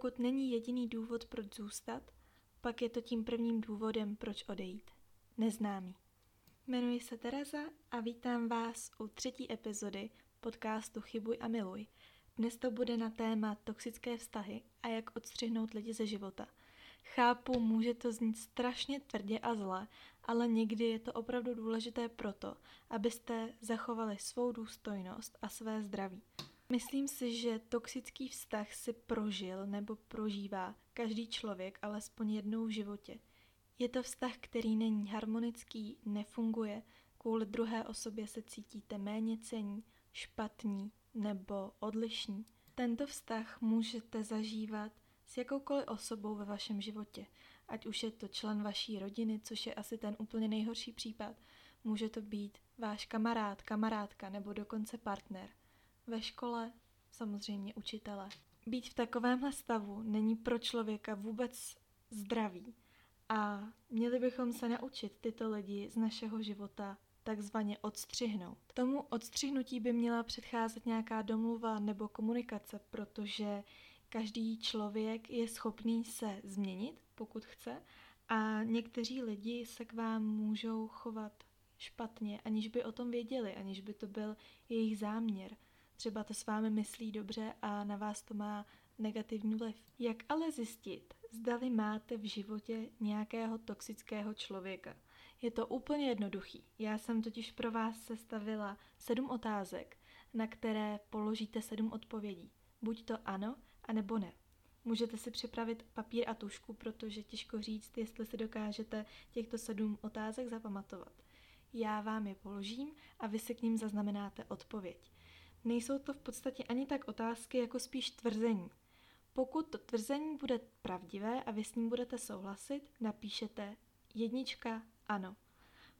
Pokud není jediný důvod, proč zůstat, pak je to tím prvním důvodem, proč odejít. Neznámý. Jmenuji se Tereza a vítám vás u třetí epizody podcastu Chybuj a miluj. Dnes to bude na téma toxické vztahy a jak odstřihnout lidi ze života. Chápu, může to znít strašně tvrdě a zle, ale někdy je to opravdu důležité proto, abyste zachovali svou důstojnost a své zdraví. Myslím si, že toxický vztah si prožil nebo prožívá každý člověk alespoň jednou v životě. Je to vztah, který není harmonický, nefunguje, kvůli druhé osobě se cítíte méně cení, špatní nebo odlišní. Tento vztah můžete zažívat s jakoukoliv osobou ve vašem životě, ať už je to člen vaší rodiny, což je asi ten úplně nejhorší případ, může to být váš kamarád, kamarádka nebo dokonce partner. Ve škole samozřejmě učitele. Být v takovémhle stavu není pro člověka vůbec zdravý a měli bychom se naučit tyto lidi z našeho života takzvaně odstřihnout. Tomu odstřihnutí by měla předcházet nějaká domluva nebo komunikace, protože každý člověk je schopný se změnit, pokud chce, a někteří lidi se k vám můžou chovat špatně, aniž by o tom věděli, aniž by to byl jejich záměr. Třeba to s vámi myslí dobře a na vás to má negativní vliv. Jak ale zjistit, zdali máte v životě nějakého toxického člověka? Je to úplně jednoduchý. Já jsem totiž pro vás sestavila sedm otázek, na které položíte sedm odpovědí. Buď to ano, anebo ne. Můžete si připravit papír a tušku, protože těžko říct, jestli si dokážete těchto sedm otázek zapamatovat. Já vám je položím a vy si k ním zaznamenáte odpověď. Nejsou to v podstatě ani tak otázky, jako spíš tvrzení. Pokud to tvrzení bude pravdivé a vy s ním budete souhlasit, napíšete jednička ano.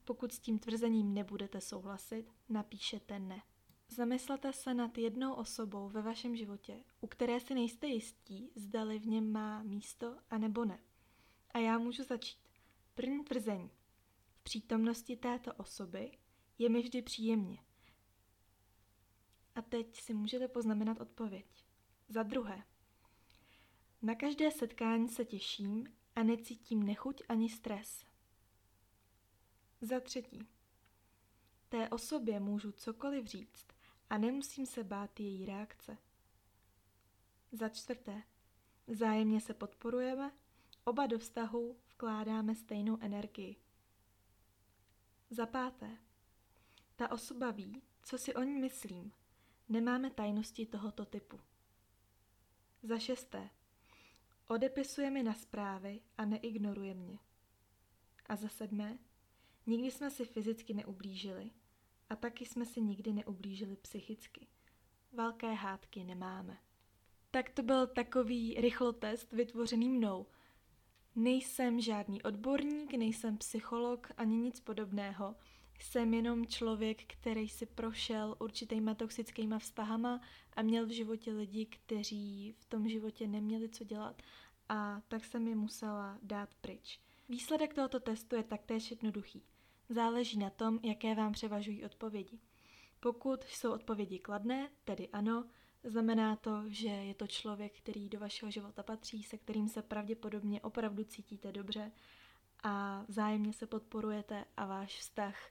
Pokud s tím tvrzením nebudete souhlasit, napíšete ne. Zamyslete se nad jednou osobou ve vašem životě, u které si nejste jistí, zdali v něm má místo a nebo ne. A já můžu začít. První tvrzení. V přítomnosti této osoby je mi vždy příjemně. A teď si můžete poznamenat odpověď. Za druhé. Na každé setkání se těším a necítím nechuť ani stres. Za třetí. Té osobě můžu cokoliv říct a nemusím se bát její reakce. Za čtvrté, vzájemně se podporujeme, oba do vztahu vkládáme stejnou energii. Za páté, ta osoba ví, co si o ní myslím. Nemáme tajnosti tohoto typu. Za šesté, odepisuje mi na zprávy a neignoruje mě. A za sedmé, nikdy jsme si fyzicky neublížili, a taky jsme si nikdy neublížili psychicky. Velké hádky nemáme. Tak to byl takový rychlotest vytvořený mnou. Nejsem žádný odborník, nejsem psycholog ani nic podobného. Jsem jenom člověk, který si prošel určitýma toxickýma vztahama a měl v životě lidi, kteří v tom životě neměli co dělat a tak jsem je musela dát pryč. Výsledek tohoto testu je taktéž jednoduchý. Záleží na tom, jaké vám převažují odpovědi. Pokud jsou odpovědi kladné, tedy ano, znamená to, že je to člověk, který do vašeho života patří, se kterým se pravděpodobně opravdu cítíte dobře a vzájemně se podporujete a váš vztah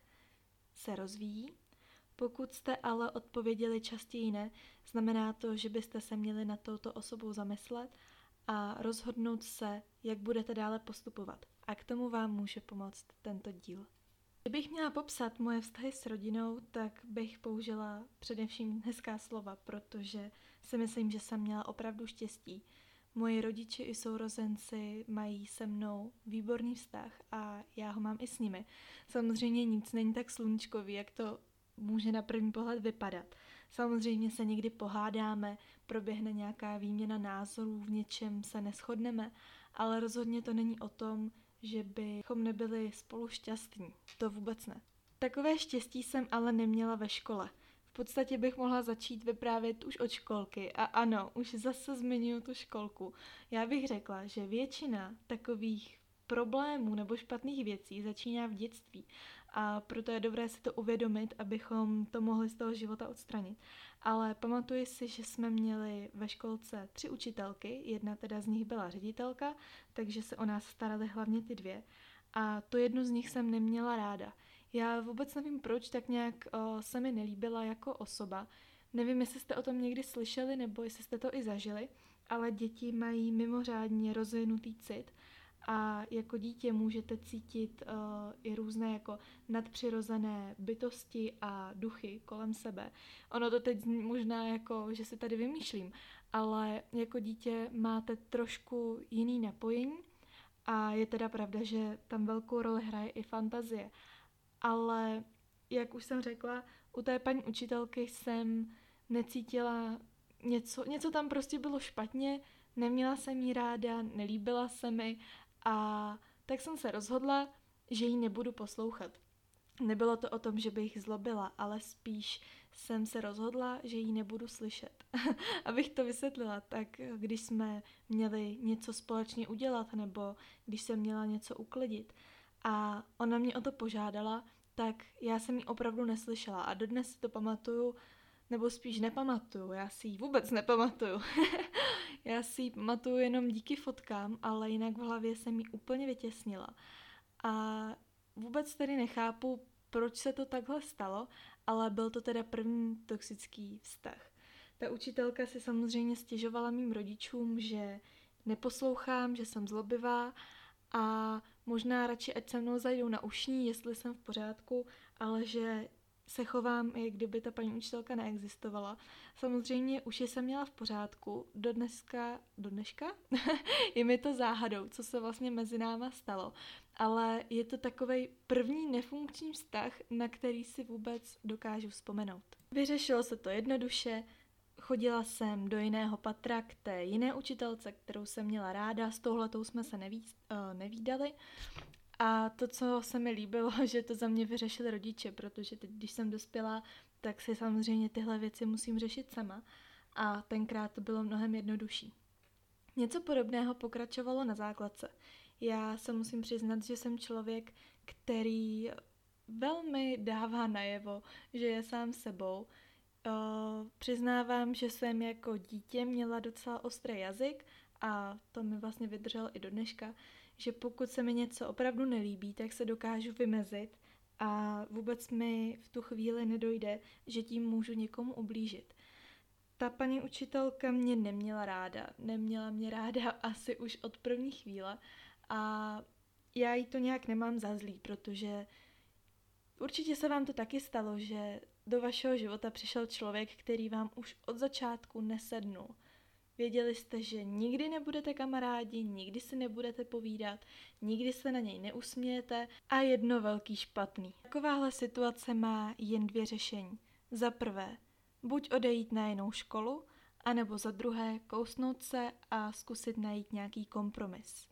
se rozvíjí. Pokud jste ale odpověděli častěji ne, znamená to, že byste se měli na touto osobou zamyslet a rozhodnout se, jak budete dále postupovat. A k tomu vám může pomoct tento díl. Kdybych měla popsat moje vztahy s rodinou, tak bych použila především hezká slova, protože si myslím, že jsem měla opravdu štěstí. Moji rodiče i sourozenci mají se mnou výborný vztah a já ho mám i s nimi. Samozřejmě nic není tak sluníčkový, jak to může na první pohled vypadat. Samozřejmě se někdy pohádáme, proběhne nějaká výměna názorů, v něčem se neschodneme, ale rozhodně to není o tom, že bychom nebyli spolu šťastní. To vůbec ne. Takové štěstí jsem ale neměla ve škole. V podstatě bych mohla začít vyprávět už od školky a ano, už zase zmiňuji tu školku. Já bych řekla, že většina takových problémů nebo špatných věcí začíná v dětství. A proto je dobré si to uvědomit, abychom to mohli z toho života odstranit. Ale pamatuji si, že jsme měli ve školce tři učitelky, jedna teda z nich byla ředitelka, takže se o nás starali hlavně ty dvě. A to jednu z nich jsem neměla ráda. Já vůbec nevím proč, tak nějak o, se mi nelíbila jako osoba. Nevím, jestli jste o tom někdy slyšeli nebo jestli jste to i zažili, ale děti mají mimořádně rozvinutý cit a jako dítě můžete cítit uh, i různé jako nadpřirozené bytosti a duchy kolem sebe. Ono to teď možná jako, že si tady vymýšlím, ale jako dítě máte trošku jiný napojení a je teda pravda, že tam velkou roli hraje i fantazie. Ale jak už jsem řekla, u té paní učitelky jsem necítila něco, něco tam prostě bylo špatně, neměla jsem jí ráda, nelíbila se mi a tak jsem se rozhodla, že ji nebudu poslouchat. Nebylo to o tom, že bych zlobila, ale spíš jsem se rozhodla, že ji nebudu slyšet. Abych to vysvětlila, tak když jsme měli něco společně udělat nebo když jsem měla něco uklidit a ona mě o to požádala, tak já jsem ji opravdu neslyšela a dodnes si to pamatuju, nebo spíš nepamatuju, já si ji vůbec nepamatuju. já si ji pamatuju jenom díky fotkám, ale jinak v hlavě jsem ji úplně vytěsnila. A vůbec tedy nechápu, proč se to takhle stalo, ale byl to teda první toxický vztah. Ta učitelka si samozřejmě stěžovala mým rodičům, že neposlouchám, že jsem zlobivá a možná radši, ať se mnou zajdou na ušní, jestli jsem v pořádku, ale že se chovám, jak kdyby ta paní učitelka neexistovala. Samozřejmě už jsem měla v pořádku, do dneska, do dneška je mi to záhadou, co se vlastně mezi náma stalo. Ale je to takový první nefunkční vztah, na který si vůbec dokážu vzpomenout. Vyřešilo se to jednoduše, chodila jsem do jiného patra k té jiné učitelce, kterou jsem měla ráda, s touhletou jsme se neví, uh, nevídali a to, co se mi líbilo, že to za mě vyřešili rodiče, protože teď, když jsem dospěla, tak si samozřejmě tyhle věci musím řešit sama. A tenkrát to bylo mnohem jednodušší. Něco podobného pokračovalo na základce. Já se musím přiznat, že jsem člověk, který velmi dává najevo, že je sám sebou. Přiznávám, že jsem jako dítě měla docela ostrý jazyk a to mi vlastně vydrželo i do dneška, že pokud se mi něco opravdu nelíbí, tak se dokážu vymezit a vůbec mi v tu chvíli nedojde, že tím můžu někomu ublížit. Ta paní učitelka mě neměla ráda, neměla mě ráda asi už od první chvíle a já jí to nějak nemám za zlý, protože určitě se vám to taky stalo, že do vašeho života přišel člověk, který vám už od začátku nesednul Věděli jste, že nikdy nebudete kamarádi, nikdy si nebudete povídat, nikdy se na něj neusmějete a jedno velký špatný. Takováhle situace má jen dvě řešení. Za prvé, buď odejít na jinou školu, anebo za druhé kousnout se a zkusit najít nějaký kompromis.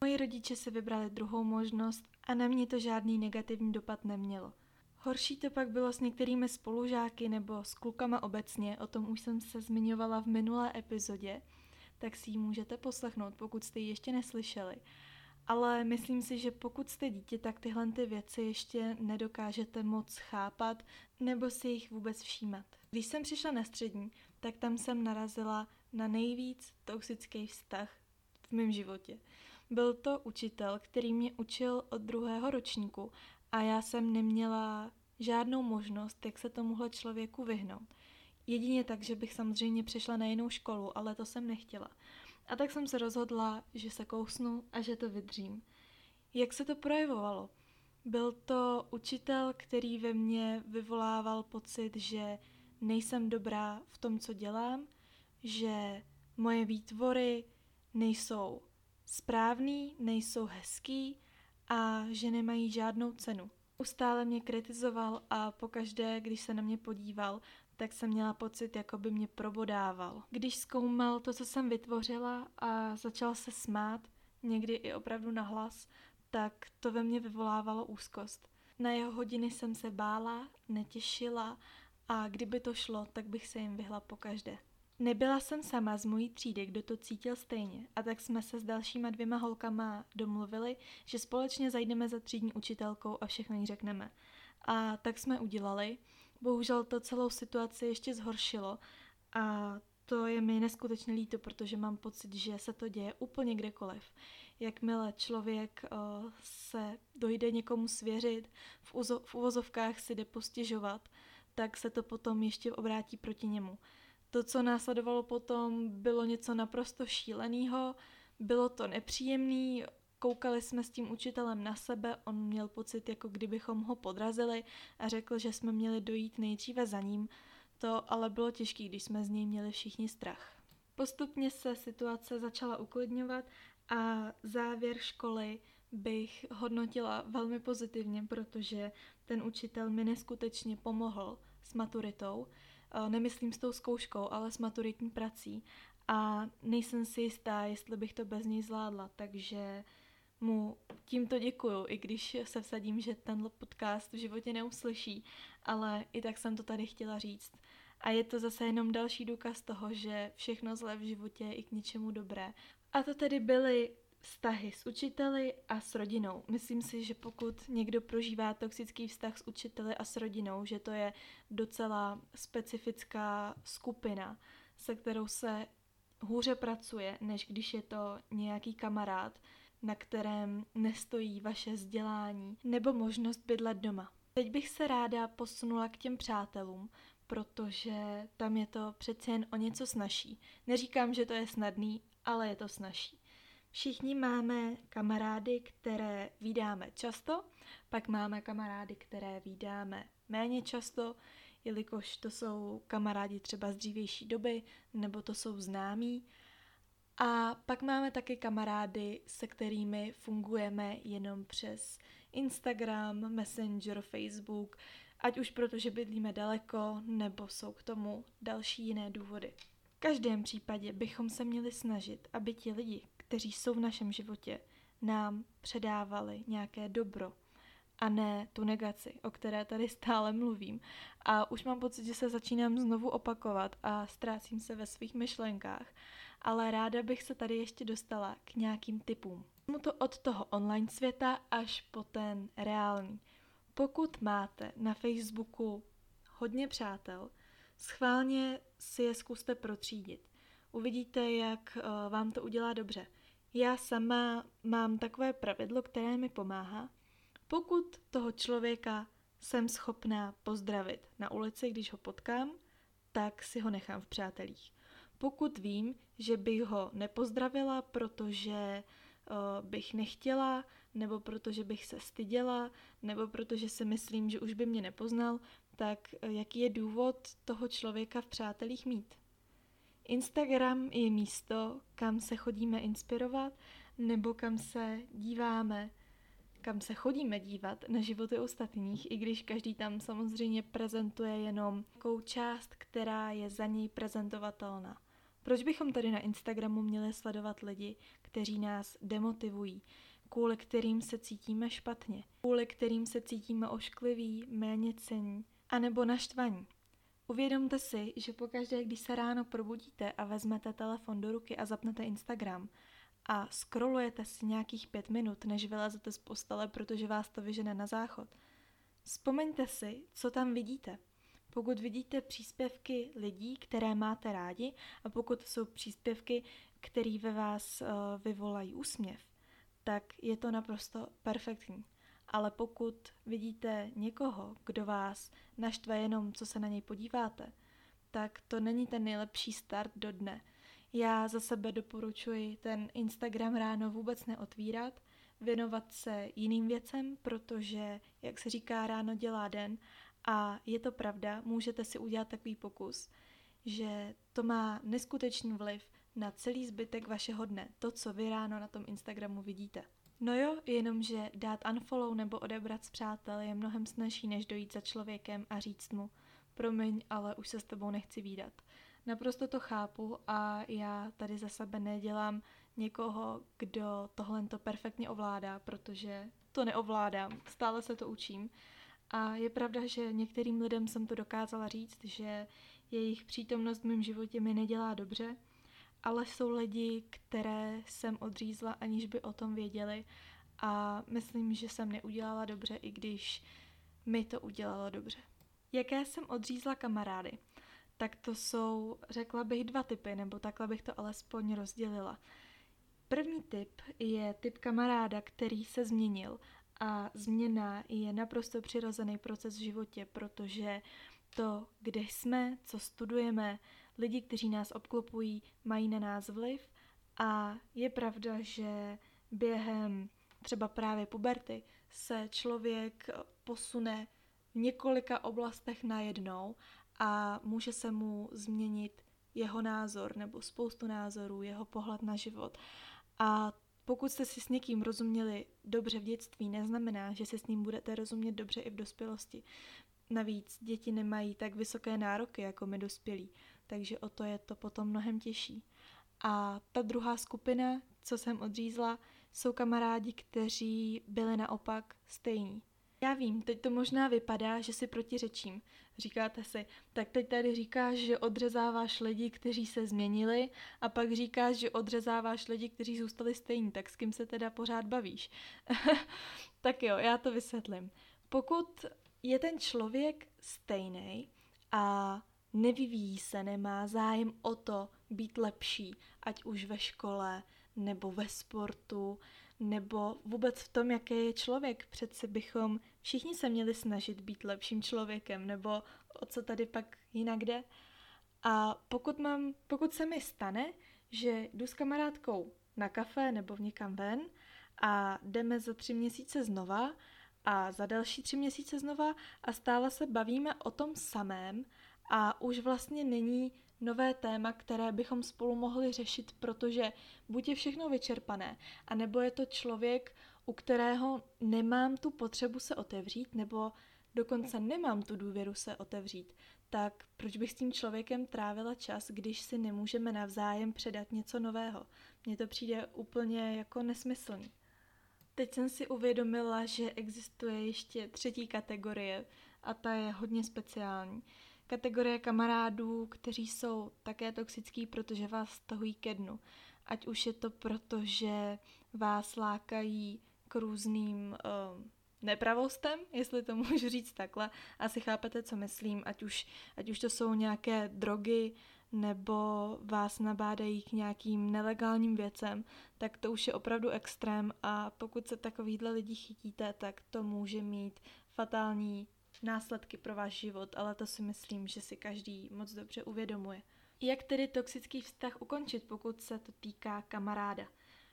Moji rodiče si vybrali druhou možnost a na mě to žádný negativní dopad nemělo. Horší to pak bylo s některými spolužáky nebo s klukama obecně, o tom už jsem se zmiňovala v minulé epizodě, tak si ji můžete poslechnout, pokud jste ji ještě neslyšeli. Ale myslím si, že pokud jste dítě, tak tyhle ty věci ještě nedokážete moc chápat nebo si jich vůbec všímat. Když jsem přišla na střední, tak tam jsem narazila na nejvíc toxický vztah v mém životě. Byl to učitel, který mě učil od druhého ročníku a já jsem neměla žádnou možnost, jak se tomuhle člověku vyhnout. Jedině tak, že bych samozřejmě přešla na jinou školu, ale to jsem nechtěla. A tak jsem se rozhodla, že se kousnu a že to vydřím. Jak se to projevovalo? Byl to učitel, který ve mně vyvolával pocit, že nejsem dobrá v tom, co dělám, že moje výtvory nejsou správný, nejsou hezký a že nemají žádnou cenu. Ustále mě kritizoval a pokaždé, když se na mě podíval, tak jsem měla pocit, jako by mě probodával. Když zkoumal to, co jsem vytvořila a začal se smát, někdy i opravdu nahlas, tak to ve mně vyvolávalo úzkost. Na jeho hodiny jsem se bála, netěšila a kdyby to šlo, tak bych se jim vyhla pokaždé. Nebyla jsem sama z mojí třídy, kdo to cítil stejně, a tak jsme se s dalšíma dvěma holkama domluvili, že společně zajdeme za třídní učitelkou a všechno jí řekneme. A tak jsme udělali. Bohužel to celou situaci ještě zhoršilo a to je mi neskutečně líto, protože mám pocit, že se to děje úplně kdekoliv. Jakmile člověk uh, se dojde někomu svěřit, v, uzo- v uvozovkách si jde postěžovat, tak se to potom ještě obrátí proti němu. To, co následovalo potom, bylo něco naprosto šíleného, bylo to nepříjemný, koukali jsme s tím učitelem na sebe, on měl pocit, jako kdybychom ho podrazili a řekl, že jsme měli dojít nejdříve za ním, to ale bylo těžké, když jsme z něj měli všichni strach. Postupně se situace začala uklidňovat a závěr školy bych hodnotila velmi pozitivně, protože ten učitel mi neskutečně pomohl s maturitou. Nemyslím s tou zkouškou, ale s maturitní prací. A nejsem si jistá, jestli bych to bez něj zvládla, takže mu tímto děkuju, i když se vsadím, že tenhle podcast v životě neuslyší, ale i tak jsem to tady chtěla říct. A je to zase jenom další důkaz toho, že všechno zlé v životě je i k něčemu dobré. A to tedy byly vztahy s učiteli a s rodinou. Myslím si, že pokud někdo prožívá toxický vztah s učiteli a s rodinou, že to je docela specifická skupina, se kterou se hůře pracuje, než když je to nějaký kamarád, na kterém nestojí vaše vzdělání nebo možnost bydlet doma. Teď bych se ráda posunula k těm přátelům, protože tam je to přece jen o něco snažší. Neříkám, že to je snadný, ale je to snažší. Všichni máme kamarády, které vydáme často, pak máme kamarády, které vydáme méně často, jelikož to jsou kamarádi třeba z dřívější doby, nebo to jsou známí. A pak máme taky kamarády, se kterými fungujeme jenom přes Instagram, Messenger, Facebook, ať už protože bydlíme daleko, nebo jsou k tomu další jiné důvody. V každém případě bychom se měli snažit, aby ti lidi, kteří jsou v našem životě, nám předávali nějaké dobro a ne tu negaci, o které tady stále mluvím. A už mám pocit, že se začínám znovu opakovat a ztrácím se ve svých myšlenkách, ale ráda bych se tady ještě dostala k nějakým typům. To od toho online světa až po ten reálný. Pokud máte na Facebooku hodně přátel, schválně si je zkuste protřídit. Uvidíte, jak uh, vám to udělá dobře. Já sama mám takové pravidlo, které mi pomáhá. Pokud toho člověka jsem schopná pozdravit na ulici, když ho potkám, tak si ho nechám v přátelích. Pokud vím, že bych ho nepozdravila, protože uh, bych nechtěla, nebo protože bych se styděla, nebo protože si myslím, že už by mě nepoznal, tak uh, jaký je důvod toho člověka v přátelích mít? Instagram je místo, kam se chodíme inspirovat, nebo kam se díváme, kam se chodíme dívat na životy ostatních, i když každý tam samozřejmě prezentuje jenom takovou část, která je za něj prezentovatelná. Proč bychom tady na Instagramu měli sledovat lidi, kteří nás demotivují, kvůli kterým se cítíme špatně, kvůli kterým se cítíme oškliví, méně cení, anebo naštvaní? Uvědomte si, že pokaždé, když se ráno probudíte a vezmete telefon do ruky a zapnete Instagram a scrollujete si nějakých pět minut, než vylezete z postele, protože vás to vyžene na záchod, vzpomeňte si, co tam vidíte. Pokud vidíte příspěvky lidí, které máte rádi, a pokud jsou příspěvky, které ve vás uh, vyvolají úsměv, tak je to naprosto perfektní. Ale pokud vidíte někoho, kdo vás naštve jenom, co se na něj podíváte, tak to není ten nejlepší start do dne. Já za sebe doporučuji ten Instagram ráno vůbec neotvírat, věnovat se jiným věcem, protože, jak se říká, ráno dělá den a je to pravda, můžete si udělat takový pokus, že to má neskutečný vliv na celý zbytek vašeho dne, to, co vy ráno na tom Instagramu vidíte. No jo, jenomže dát unfollow nebo odebrat z přátel je mnohem snažší, než dojít za člověkem a říct mu, promiň, ale už se s tebou nechci výdat. Naprosto to chápu a já tady za sebe nedělám někoho, kdo tohle to perfektně ovládá, protože to neovládám, stále se to učím. A je pravda, že některým lidem jsem to dokázala říct, že jejich přítomnost v mém životě mi nedělá dobře, ale jsou lidi, které jsem odřízla, aniž by o tom věděli a myslím, že jsem neudělala dobře, i když mi to udělalo dobře. Jaké jsem odřízla kamarády? Tak to jsou, řekla bych, dva typy, nebo takhle bych to alespoň rozdělila. První typ je typ kamaráda, který se změnil a změna je naprosto přirozený proces v životě, protože to, kde jsme, co studujeme, lidi, kteří nás obklopují, mají na nás vliv a je pravda, že během třeba právě puberty se člověk posune v několika oblastech najednou a může se mu změnit jeho názor nebo spoustu názorů, jeho pohled na život. A pokud jste si s někým rozuměli dobře v dětství, neznamená, že si s ním budete rozumět dobře i v dospělosti. Navíc děti nemají tak vysoké nároky jako my dospělí, takže o to je to potom mnohem těžší. A ta druhá skupina, co jsem odřízla, jsou kamarádi, kteří byli naopak stejní. Já vím, teď to možná vypadá, že si protiřečím. Říkáte si, tak teď tady říkáš, že odřezáváš lidi, kteří se změnili a pak říkáš, že odřezáváš lidi, kteří zůstali stejní, tak s kým se teda pořád bavíš? tak jo, já to vysvětlím. Pokud je ten člověk stejný a nevyvíjí se, nemá zájem o to být lepší, ať už ve škole, nebo ve sportu, nebo vůbec v tom, jaký je člověk. Přece bychom všichni se měli snažit být lepším člověkem, nebo o co tady pak jinak jde. A pokud, mám, pokud se mi stane, že jdu s kamarádkou na kafe nebo v někam ven a jdeme za tři měsíce znova a za další tři měsíce znova a stále se bavíme o tom samém a už vlastně není nové téma, které bychom spolu mohli řešit, protože buď je všechno vyčerpané, anebo je to člověk, u kterého nemám tu potřebu se otevřít, nebo dokonce nemám tu důvěru se otevřít, tak proč bych s tím člověkem trávila čas, když si nemůžeme navzájem předat něco nového? Mně to přijde úplně jako nesmyslný. Teď jsem si uvědomila, že existuje ještě třetí kategorie a ta je hodně speciální kategorie kamarádů, kteří jsou také toxický, protože vás stahují ke dnu. Ať už je to proto, že vás lákají k různým uh, nepravostem, jestli to můžu říct takhle. Asi chápete, co myslím, ať už, ať už to jsou nějaké drogy, nebo vás nabádají k nějakým nelegálním věcem, tak to už je opravdu extrém a pokud se takovýhle lidi chytíte, tak to může mít fatální následky pro váš život, ale to si myslím, že si každý moc dobře uvědomuje. Jak tedy toxický vztah ukončit, pokud se to týká kamaráda?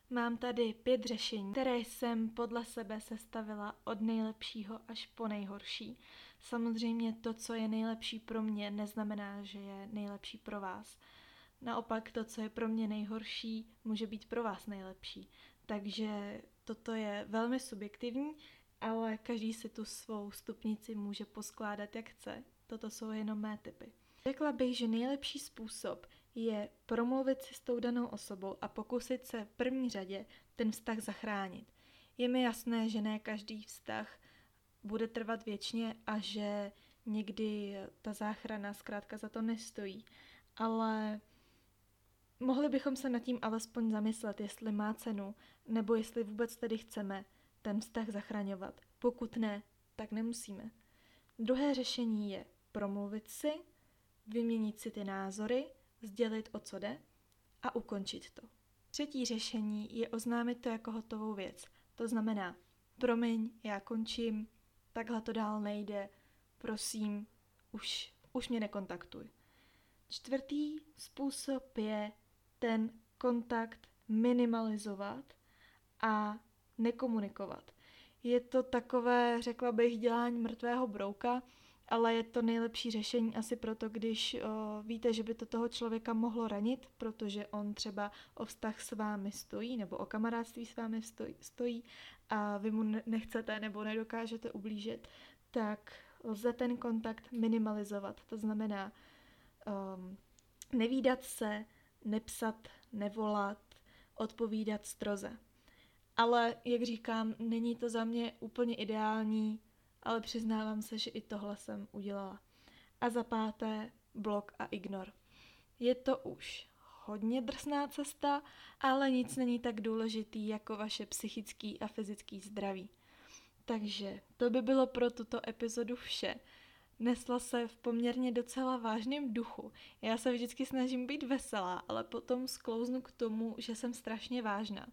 Mám tady pět řešení, které jsem podle sebe sestavila od nejlepšího až po nejhorší. Samozřejmě to, co je nejlepší pro mě, neznamená, že je nejlepší pro vás. Naopak to, co je pro mě nejhorší, může být pro vás nejlepší. Takže toto je velmi subjektivní ale každý si tu svou stupnici může poskládat jak chce. Toto jsou jenom mé typy. Řekla bych, že nejlepší způsob je promluvit si s tou danou osobou a pokusit se v první řadě ten vztah zachránit. Je mi jasné, že ne každý vztah bude trvat věčně a že někdy ta záchrana zkrátka za to nestojí, ale mohli bychom se nad tím alespoň zamyslet, jestli má cenu, nebo jestli vůbec tedy chceme ten vztah zachraňovat. Pokud ne, tak nemusíme. Druhé řešení je promluvit si, vyměnit si ty názory, sdělit o co jde a ukončit to. Třetí řešení je oznámit to jako hotovou věc. To znamená, promiň, já končím, takhle to dál nejde, prosím, už, už mě nekontaktuj. Čtvrtý způsob je ten kontakt minimalizovat a nekomunikovat. Je to takové, řekla bych, dělání mrtvého brouka, ale je to nejlepší řešení asi proto, když o, víte, že by to toho člověka mohlo ranit, protože on třeba o vztah s vámi stojí nebo o kamarádství s vámi stojí, stojí a vy mu nechcete nebo nedokážete ublížit, tak lze ten kontakt minimalizovat. To znamená um, nevídat se, nepsat, nevolat, odpovídat stroze. Ale, jak říkám, není to za mě úplně ideální, ale přiznávám se, že i tohle jsem udělala. A za páté, blok a ignor. Je to už hodně drsná cesta, ale nic není tak důležitý jako vaše psychický a fyzický zdraví. Takže to by bylo pro tuto epizodu vše nesla se v poměrně docela vážném duchu. Já se vždycky snažím být veselá, ale potom sklouznu k tomu, že jsem strašně vážná.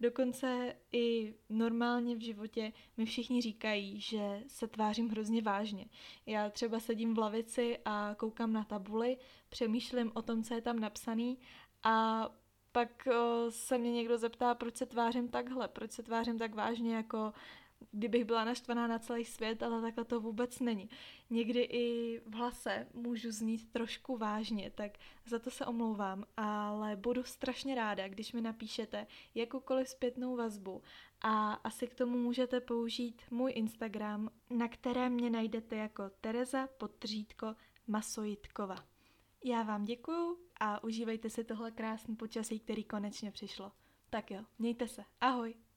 Dokonce i normálně v životě mi všichni říkají, že se tvářím hrozně vážně. Já třeba sedím v lavici a koukám na tabuli, přemýšlím o tom, co je tam napsaný a pak se mě někdo zeptá, proč se tvářím takhle, proč se tvářím tak vážně, jako kdybych byla naštvaná na celý svět, ale takhle to vůbec není. Někdy i v hlase můžu znít trošku vážně, tak za to se omlouvám, ale budu strašně ráda, když mi napíšete jakoukoliv zpětnou vazbu a asi k tomu můžete použít můj Instagram, na kterém mě najdete jako Tereza podtržítko Masojitkova. Já vám děkuju a užívejte si tohle krásné počasí, který konečně přišlo. Tak jo, mějte se. Ahoj!